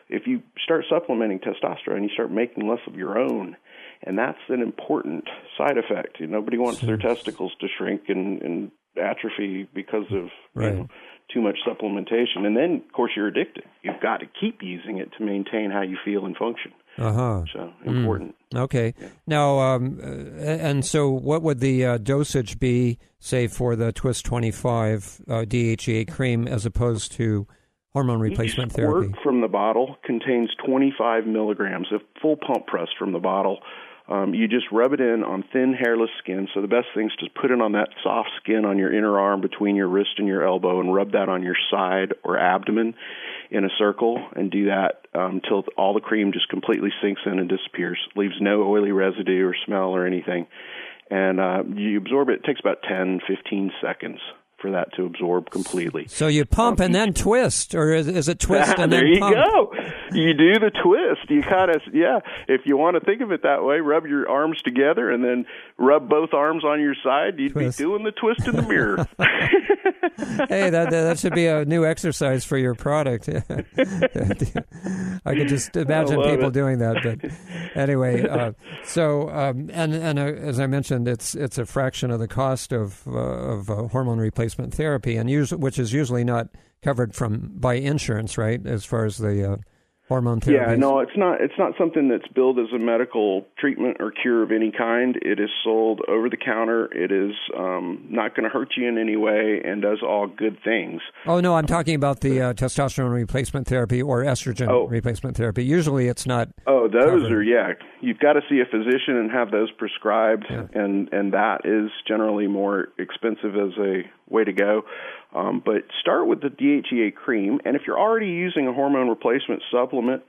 S7: if you start supplementing testosterone, you start making less of your own, and that's an important side effect. Nobody wants their testicles to shrink and, and atrophy because of
S3: Right.
S7: you know, too much supplementation. And then, of course, you're addicted. You've got to keep using it to maintain how you feel and function.
S3: Uh huh.
S7: So important.
S3: Okay. Now, um, and so what would the uh, dosage be, say, for the Twist 25 uh, DHEA cream as opposed to hormone replacement
S7: Each
S3: therapy?
S7: from the bottle contains 25 milligrams of full pump press from the bottle. Um, you just rub it in on thin, hairless skin. So the best thing is to put it on that soft skin on your inner arm between your wrist and your elbow, and rub that on your side or abdomen in a circle, and do that um, until all the cream just completely sinks in and disappears, leaves no oily residue or smell or anything. And uh, you absorb it. It takes about 10, 15 seconds for that to absorb completely.
S3: So you pump and then twist, or is, is it twist and
S7: there
S3: then
S7: you go. You do the twist. You kind of yeah. If you want to think of it that way, rub your arms together and then rub both arms on your side. You'd
S3: Twist.
S7: be doing the twist in the mirror.
S3: hey, that, that should be a new exercise for your product. I could just imagine people
S7: it.
S3: doing that. But anyway, uh, so um, and and uh, as I mentioned, it's it's a fraction of the cost of uh, of uh, hormone replacement therapy, and us- which is usually not covered from by insurance, right? As far as the uh, hormone therapy.
S7: yeah, no, it's not. It's not something that's billed as a medical treatment or cure of any kind. It is sold over the counter. It is um, not going to hurt you in any way and does all good things.
S3: Oh no, I'm talking about the uh, testosterone replacement therapy or estrogen
S7: Oh.
S3: replacement therapy. Usually, it's not.
S7: Oh, those
S3: covered.
S7: are yeah. You've got to see a physician and have those prescribed, and and that is generally more expensive as a way to go. Um, but start with the DHEA cream, and if you're already using a hormone replacement supplement,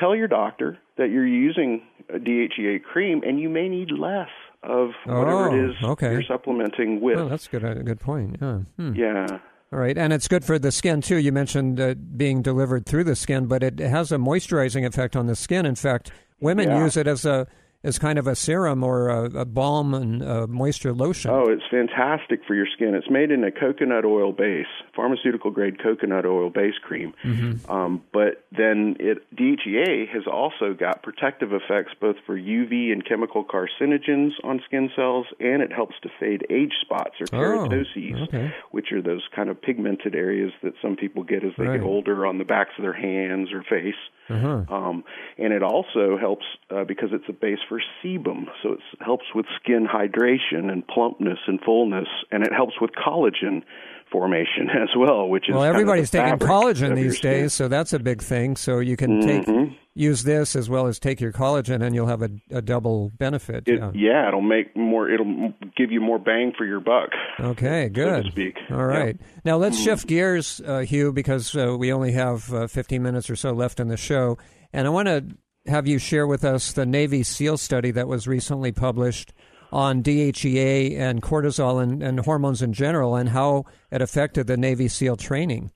S7: tell your doctor that you're using a DHEA cream, and you may need less of whatever
S3: Oh,
S7: it is
S3: okay.
S7: you're supplementing with.
S3: That's good. A good point. Yeah. Hmm.
S7: yeah.
S3: All right, and it's good for the skin too. You mentioned uh, being delivered through the skin, but it has a moisturizing effect on the skin. In fact, women
S7: Yeah.
S3: use it as a as kind of a serum or a, a balm and uh moisture lotion.
S7: Oh, it's fantastic for your skin. It's made in a coconut oil base, pharmaceutical grade coconut oil base cream.
S3: Mm-hmm.
S7: Um, but then it DHEA has also got protective effects both for UV and chemical carcinogens on skin cells, and it helps to fade age spots or
S3: Oh,
S7: keratoses,
S3: okay.
S7: which are those kind of pigmented areas that some people get as they
S3: Right.
S7: get older on the backs of their hands or face.
S3: Uh-huh.
S7: Um, and it also helps uh, because it's a base for sebum, so it helps with skin hydration and plumpness and fullness, and it helps with collagen formation as well, which is
S3: Well,
S7: kind of
S3: everybody's
S7: the
S3: taking collagen these days, so that's a big thing. So you can take
S7: Mhm.
S3: use this as well as take your collagen, and you'll have a, a double benefit.
S7: It,
S3: yeah.
S7: yeah, it'll make more. It'll give you more bang for your buck.
S3: Okay,
S7: so
S3: good.
S7: speak.
S3: All right. Now let's
S7: Mm.
S3: shift gears, uh, Hugh, because uh, we only have uh, 15 minutes or so left in the show. And I want to have you share with us the Navy SEAL study that was recently published on DHEA and cortisol and, and hormones in general and how it affected the Navy SEAL training.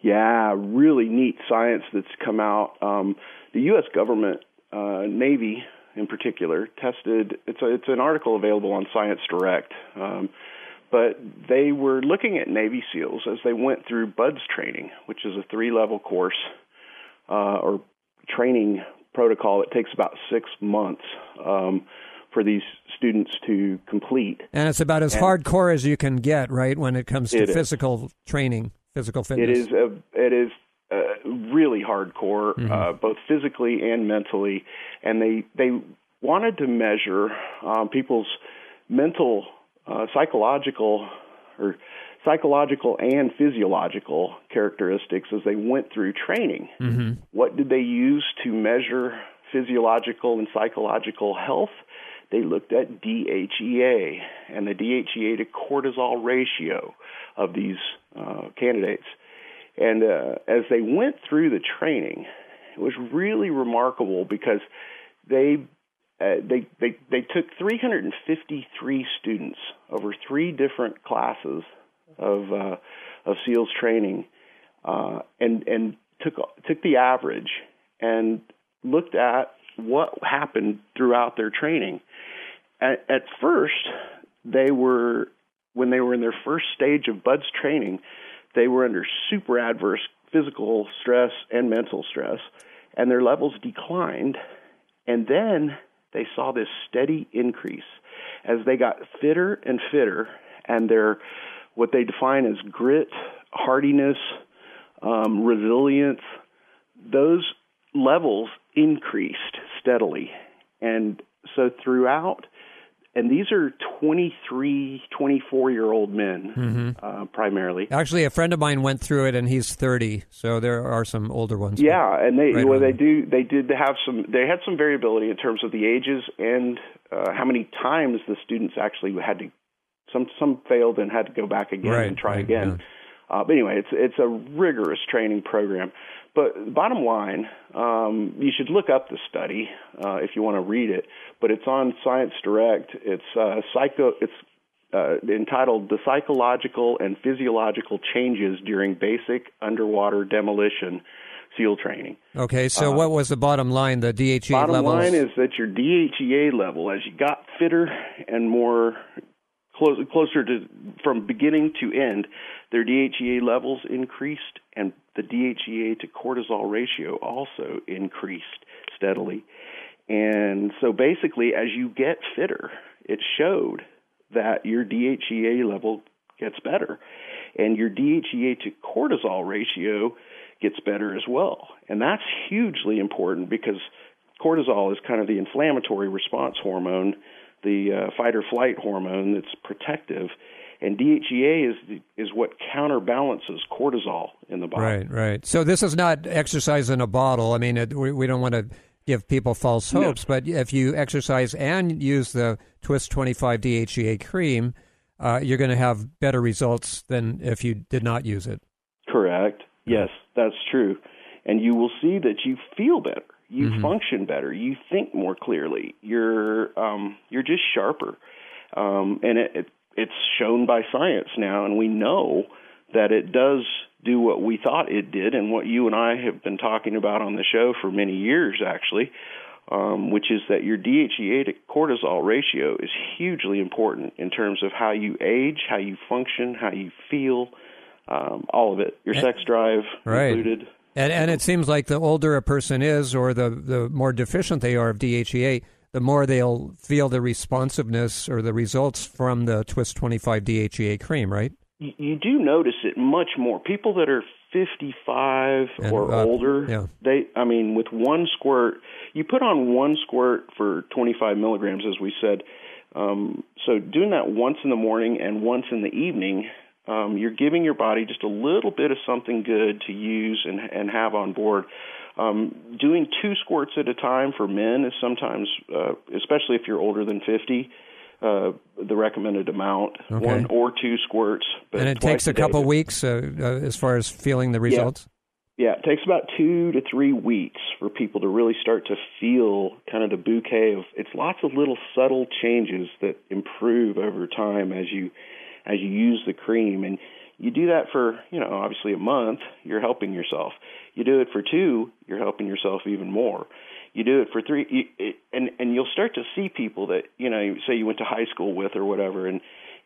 S7: Yeah, really neat science that's come out. Um, the U.S. government, uh, Navy in particular, tested. It's a, it's an article available on Science Direct. Um, but they were looking at Navy SEALs as they went through BUDS training, which is a three-level course uh, or training protocol. It takes about six months um, for these students to complete.
S3: And it's about as
S7: And-
S3: hardcore as you can get, right, when it comes to
S7: It is.
S3: physical training, physical fitness.
S7: It is a, it is uh, really hardcore,
S3: Mhm.
S7: uh, both physically and mentally, and they they wanted to measure um, people's mental, uh, psychological, or psychological and physiological characteristics as they went through training.
S3: Mm-hmm.
S7: What did they use to measure physiological and psychological health? They looked at DHEA and the DHEA to cortisol ratio of these uh, candidates. And uh, as they went through the training, it was really remarkable because they uh, they, they they took 353 students over three different classes of uh, of SEALs training, uh, and and took took the average and looked at what happened throughout their training. At, at first, they were when they were in their first stage of BUDS training, they were under super adverse physical stress and mental stress. and their levels declined. And then they saw this steady increase as they got fitter and fitter, and their what they define as grit, hardiness, um, resilience, those levels increased steadily. And so throughout, and these are 23, 24 year old men
S3: Mm-hmm.
S7: uh, primarily.
S3: Actually, a friend of mine went through it, and he's 30, so there are some older ones.
S7: Yeah, and they
S3: Right
S7: well they do they did have some they had some variability in terms of the ages and uh, how many times the students actually had to some some failed and had to go back again
S3: Right,
S7: and try
S3: right,
S7: again. Uh, but anyway, it's it's a rigorous training program. But bottom line, um, you should look up the study uh, if you want to read it. But it's on Science Direct. It's uh, psycho. It's uh, entitled "The Psychological and Physiological Changes During Basic Underwater Demolition SEAL Training."
S3: Okay, so
S7: Uh,
S3: what was the bottom line? The DHEA level?
S7: The bottom
S3: levels?
S7: line is that your DHEA level, as you got fitter and more close, closer to from beginning to end, their DHEA levels increased, and the DHEA to cortisol ratio also increased steadily. And so basically, as you get fitter, it showed that your DHEA level gets better, and your DHEA to cortisol ratio gets better as well. And that's hugely important because cortisol is kind of the inflammatory response hormone, the uh, fight or flight hormone that's protective, and DHEA is the, is what counterbalances cortisol in the body.
S3: Right, right. So this is not exercise in a bottle. I mean, it, we, we don't want to give people false
S7: No.
S3: hopes, but if you exercise and use the Twist 25 DHEA cream, uh, you're going to have better results than if you did not use it.
S7: Correct. Yes, that's true. And you will see that you feel better. You function better. You think more clearly. You're um, you're just sharper. Um, and it, it it's shown by science now, and we know that it does do what we thought it did, and what you and I have been talking about on the show for many years, actually, um, which is that your DHEA to cortisol ratio is hugely important in terms of how you age, how you function, how you feel, um, all of it. Your sex drive
S3: Right.
S7: included.
S3: And, and it seems like the older a person is, or the, the more deficient they are of DHEA, the more they'll feel the responsiveness or the results from the Twist 25 DHEA cream, right?
S7: You, do notice it much more. People that are 55
S3: And
S7: or
S3: up,
S7: older,
S3: yeah.
S7: they, I mean, with one squirt, you put on one squirt for 25 milligrams, as we said. Um, so doing that once in the morning and once in the evening, um, you're giving your body just a little bit of something good to use and, and have on board. Um, doing two squirts at a time for men is sometimes, uh, especially if you're older than 50, uh, the recommended amount.
S3: Okay.
S7: One or two squirts. But
S3: and it takes a
S7: day.
S3: couple weeks uh, uh, as far as feeling the results.
S7: Yeah, it takes about two to three weeks for people to really start to feel kind of the bouquet of. It's lots of little subtle changes that improve over time as you as you use the cream, and you do that for you know obviously a month. You're helping yourself. You do it for two, you're helping yourself even more. You do it for three, you, it, and and you'll start to see people that you know say you went to high school with or whatever, and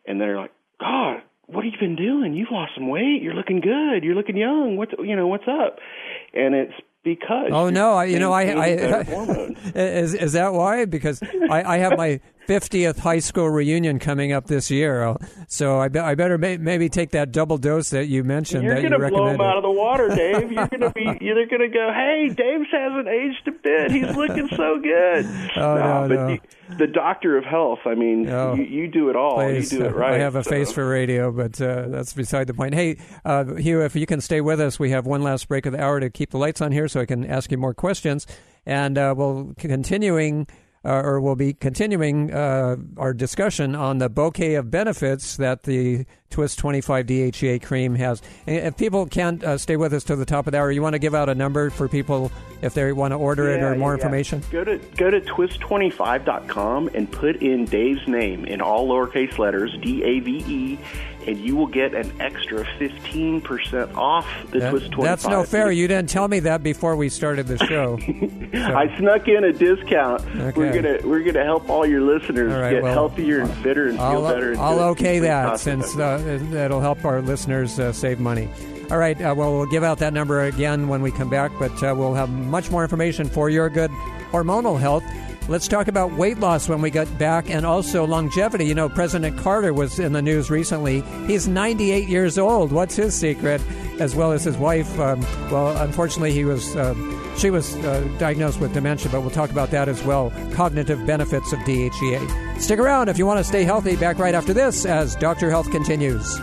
S7: and they're like, God, what have you been doing? You've lost some weight. You're looking good. You're looking young. What's you know what's up? And it's because
S3: Oh no! I, you know, I,
S7: maintaining
S3: I is is that why? Because I, I have my fiftieth high school reunion coming up this year, so I, be, I better may, maybe take that double dose that you mentioned.
S7: You're
S3: that
S7: gonna
S3: you
S7: blow him out of the water, Dave. You're gonna be. You're gonna go. Hey, Dave hasn't aged a bit. He's looking so good.
S3: Oh, no,
S7: but
S3: no.
S7: The, the doctor of health. I mean,
S3: No.
S7: you, you do it all.
S3: Please,
S7: you do it right.
S3: I have a
S7: so.
S3: face for radio, but uh, that's beside the point. Hey, uh, Hugh, if you can stay with us, we have one last break of the hour to keep the lights on here, so I can ask you more questions, and uh, we'll continuing. Uh, or we'll be continuing uh, our discussion on the bouquet of benefits that the Twist 25 DHEA cream has. And if people can't uh, stay with us to the top of the hour, you want to give out a number for people if they want to order it or more
S7: yeah, yeah.
S3: information?
S7: Go to go to twist25.com and put in Dave's name in all lowercase letters, D A V E, and you will get an extra 15% off the
S3: That-
S7: Twist 25.
S3: that's no fair. You didn't tell me that before we started the show.
S7: I snuck in a discount.
S3: Okay.
S7: We're gonna we're gonna help all your listeners
S3: All right,
S7: get
S3: well,
S7: healthier and fitter and feel
S3: I'll,
S7: better. and do
S3: I'll okay that since uh, that'll help our listeners uh, save money. All right, uh, well, we'll give out that number again when we come back, but uh, we'll have much more information for your good hormonal health. Let's talk about weight loss when we get back and also longevity. You know, President Carter was in the news recently. He's 98 years old. What's his secret? As well as his wife. Um, well, unfortunately, he was. Uh, she was uh, diagnosed with dementia, but we'll talk about that as well. Cognitive benefits of DHEA. Stick around if you want to stay healthy. Back right after this as Dr. Health continues.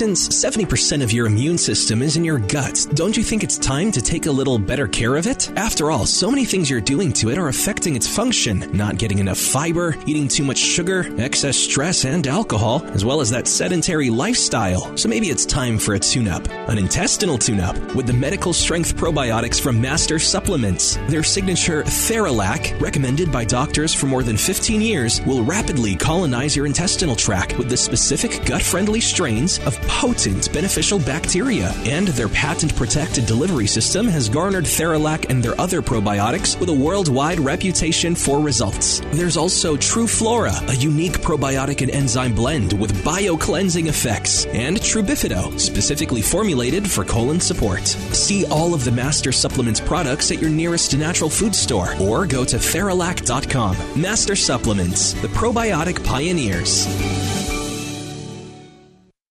S8: Since 70% of your immune system is in your guts, don't you think it's time to take a little better care of it? After all, so many things you're doing to it are affecting its function. Not getting enough fiber, eating too much sugar, excess stress and alcohol, as well as that sedentary lifestyle. So maybe it's time for a tune up. An intestinal tune up with the medical strength probiotics from Master Supplements. Their signature Theralac, recommended by doctors for more than 15 years, will rapidly colonize your intestinal tract with the specific gut friendly strains of potent beneficial bacteria. And their patent protected delivery system has garnered Theralac and their other probiotics with a worldwide reputation for results. There's also TruFlora, a unique probiotic and enzyme blend with bio cleansing effects, and TruBifido, specifically formulated for colon support. See all of the Master Supplements products at your nearest natural food store or go to Theralac.com. Master Supplements, the probiotic pioneers.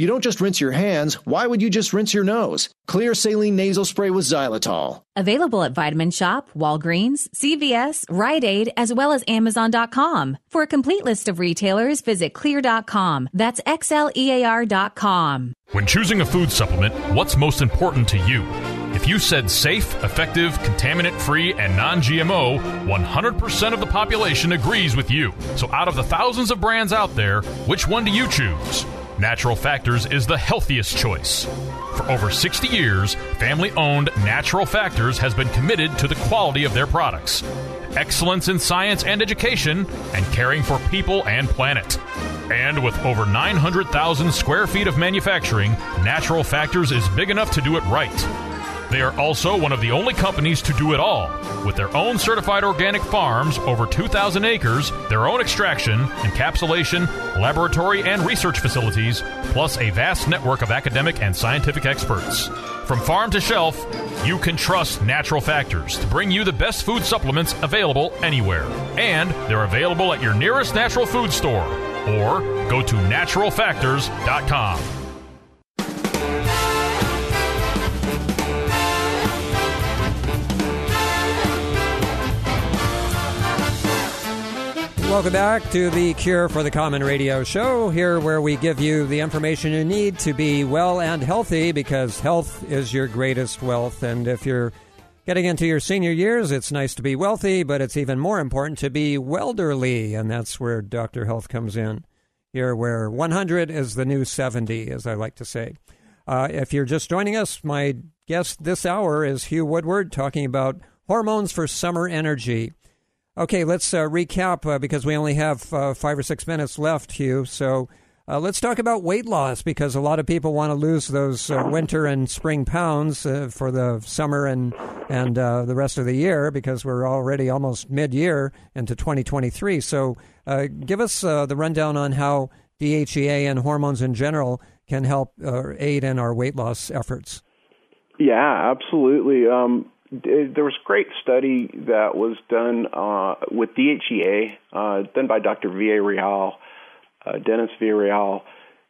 S11: You don't just rinse your hands. Why would you just rinse your nose? Xlear saline nasal spray with xylitol.
S12: Available at Vitamin Shoppe, Walgreens, CVS, Rite Aid, as well as Amazon.com. For a complete list of retailers, visit xlear.com. That's E XLEAR.com.
S13: When choosing a food supplement, what's most important to you? If you said safe, effective, contaminant free, and non GMO, 100% of the population agrees with you. So, out of the thousands of brands out there, which one do you choose? Natural Factors is the healthiest choice. For over 60 years, family owned Natural Factors has been committed to the quality of their products, excellence in science and education, and caring for people and planet. And with over 900,000 square feet of manufacturing, Natural Factors is big enough to do it right. They are also one of the only companies to do it all, with their own certified organic farms, over 2,000 acres, their own extraction, encapsulation, laboratory, and research facilities, plus a vast network of academic and scientific experts. From farm to shelf, you can trust Natural Factors to bring you the best food supplements available anywhere. And they're available at your nearest natural food store or go to naturalfactors.com.
S3: Welcome back to the Cure for the Common Radio Show, here where we give you the information you need to be well and healthy because health is your greatest wealth. And if you're getting into your senior years, it's nice to be wealthy, but it's even more important to be welderly. And that's where Dr. Health comes in, here where 100 is the new 70, as I like to say. Uh, if you're just joining us, my guest this hour is Hugh Woodward talking about hormones for summer energy. Okay, let's uh, recap uh, because we only have uh, five or six minutes left, Hugh. So uh, let's talk about weight loss because a lot of people want to lose those uh, winter and spring pounds uh, for the summer and and the rest of the year because we're already almost mid-year into 2023. So give us the rundown on how DHEA and hormones in general can help aid in our weight loss efforts.
S7: Yeah, absolutely. Um, there was a great study that was done uh, with DHEA, uh, done by Dr. Villareal, uh, Dennis Villareal,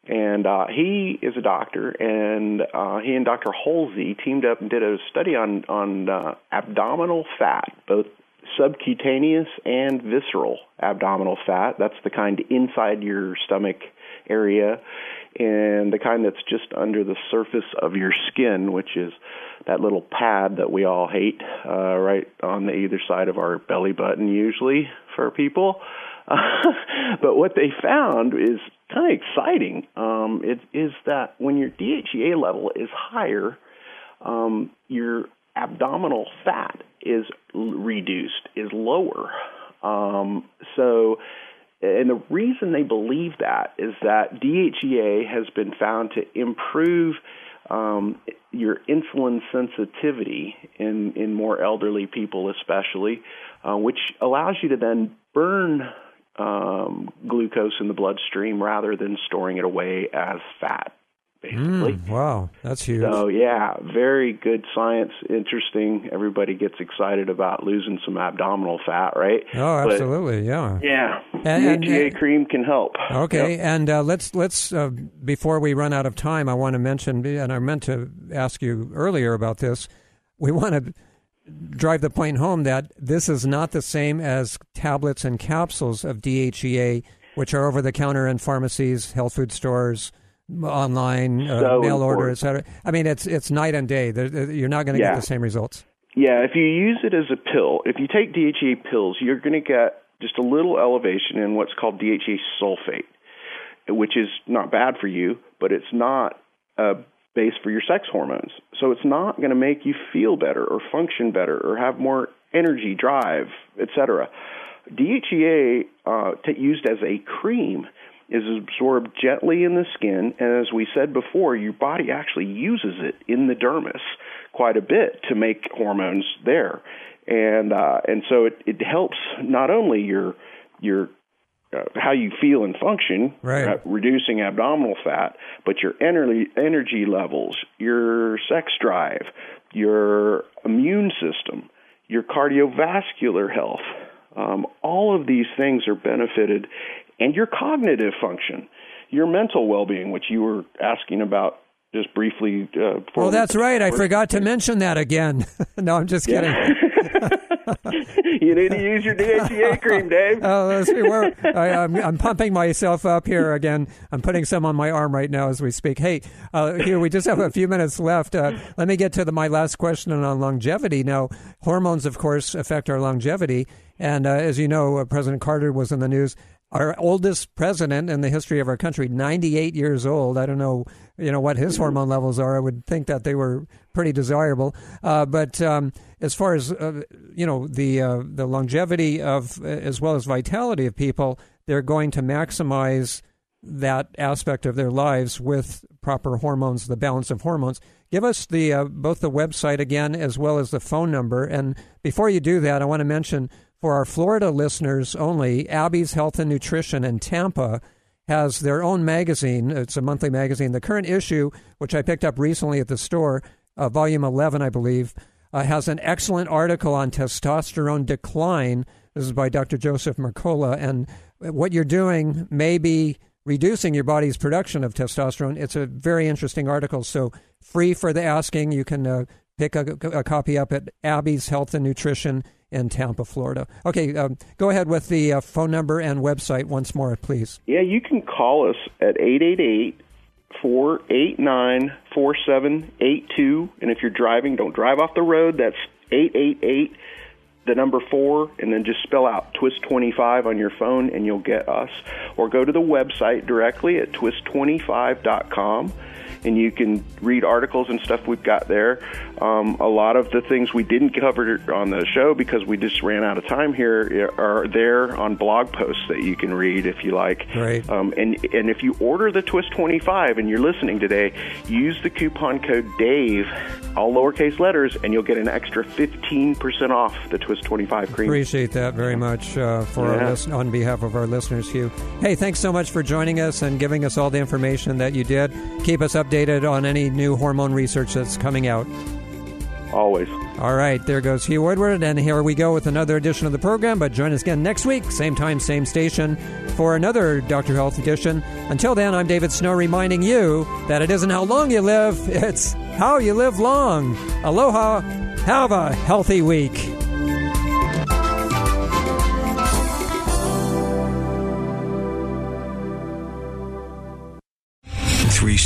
S7: and uh, he is a doctor, and uh, he and Dr. Holloszy teamed up and did a study on on uh, abdominal fat, both subcutaneous and visceral abdominal fat. That's the kind inside your stomach area, and the kind that's just under the surface of your skin, which is that little pad that we all hate, uh, right on the either side of our belly button, usually for people. but what they found is kind of exciting. Um, it is that when your DHEA level is higher, um, your abdominal fat is reduced, is lower. Um, so, and the reason they believe that is that DHEA has been found to improve um, your insulin sensitivity in, in more elderly people, especially, uh, which allows you to then burn um, glucose in the bloodstream rather than storing it away as fat. Basically.
S3: Mm, wow, that's huge.
S7: So yeah, very good science, interesting. Everybody gets excited about losing some abdominal fat, right?
S3: Oh, absolutely, but,
S7: yeah. Yeah, and, and, cream can help.
S3: Okay, yep. and uh, let's let's uh, before we run out of time, I want to mention, and I meant to ask you earlier about this. We want to drive the point home that this is not the same as tablets and capsules of DHEA, which are over the counter in pharmacies, health food stores, online, uh,
S7: so
S3: mail order, etc. I mean, it's it's night and day. You're not going to
S7: yeah.
S3: get the same results.
S7: Yeah, if you use it as a pill, if you take DHEA pills, you're going to get just a little elevation in what's called DHEA sulfate, which is not bad for you, but it's not a base for your sex hormones. So it's not going to make you feel better or function better or have more energy, drive, etc. DHEA uh, t- used as a cream is absorbed gently in the skin, and as we said before, your body actually uses it in the dermis quite a bit to make hormones there, and uh, and so it, it helps not only your your uh, how you feel and function,
S3: right.
S7: uh, reducing abdominal fat, but your energy energy levels, your sex drive, your immune system, your cardiovascular health. Um, all of these things are benefited, and your cognitive function, your mental well-being, which you were asking about just briefly. Uh,
S3: oh, that's right. I forgot to mention that again. no, I'm just kidding.
S7: you need to use your DHEA cream, Dave.
S3: Oh, let's see. Where, I, am I'm, I'm pumping myself up here again. I'm putting some on my arm right now as we speak. Hey, uh, here we just have a few minutes left. Uh, let me get to the, my last question on longevity. Now, hormones, of course, affect our longevity. And uh, as you know, uh, President Carter was in the news our oldest president in the history of our country, 98 years old. I don't know, you know, what his hormone levels are. I would think that they were pretty desirable. Uh, but um, as far as uh, you know, the uh, the longevity of as well as vitality of people, they're going to maximize that aspect of their lives with proper hormones, the balance of hormones. Give us the uh, both the website again as well as the phone number. And before you do that, I want to mention for our Florida listeners only, Abby's Health and Nutrition in Tampa has their own magazine. It's a monthly magazine. The current issue, which I picked up recently at the store, uh, volume 11, I believe, uh, has an excellent article on testosterone decline. This is by Dr. Joseph Mercola. And what you're doing may be reducing your body's production of testosterone. It's a very interesting article. So, free for the asking. You can uh, pick a, a, copy up at Abby's Health and Nutrition in Tampa, Florida. Okay, um, go ahead with the uh, phone number and website once more, please.
S7: Yeah, you can call us at 888 489 4782. And if you're driving, don't drive off the road. That's 888 the number four, and then just spell out twist25 on your phone, and you'll get us. Or go to the website directly at twist25.com and you can read articles and stuff we've got there. Um, a lot of the things we didn't cover on the show because we just ran out of time here are there on blog posts that you can read if you like.
S3: Right.
S7: Um, and and if you order the Twist 25 and you're listening today, use the coupon code Dave, all lowercase letters, and you'll get an extra 15% off the Twist 25 cream.
S3: Appreciate that very much uh, for yeah. our list- on behalf of our listeners, Hugh. Hey, thanks so much for joining us and giving us all the information that you did. Keep us up updated on any new hormone research that's coming out.
S7: Always.
S3: All right, there goes Hugh Woodward, and here we go with another edition of the program. But join us again next week, same time, same station, for another Dr. Health edition. Until then, I'm David Snow reminding you that it isn't how long you live, it's how you live long. Aloha. Have a healthy week.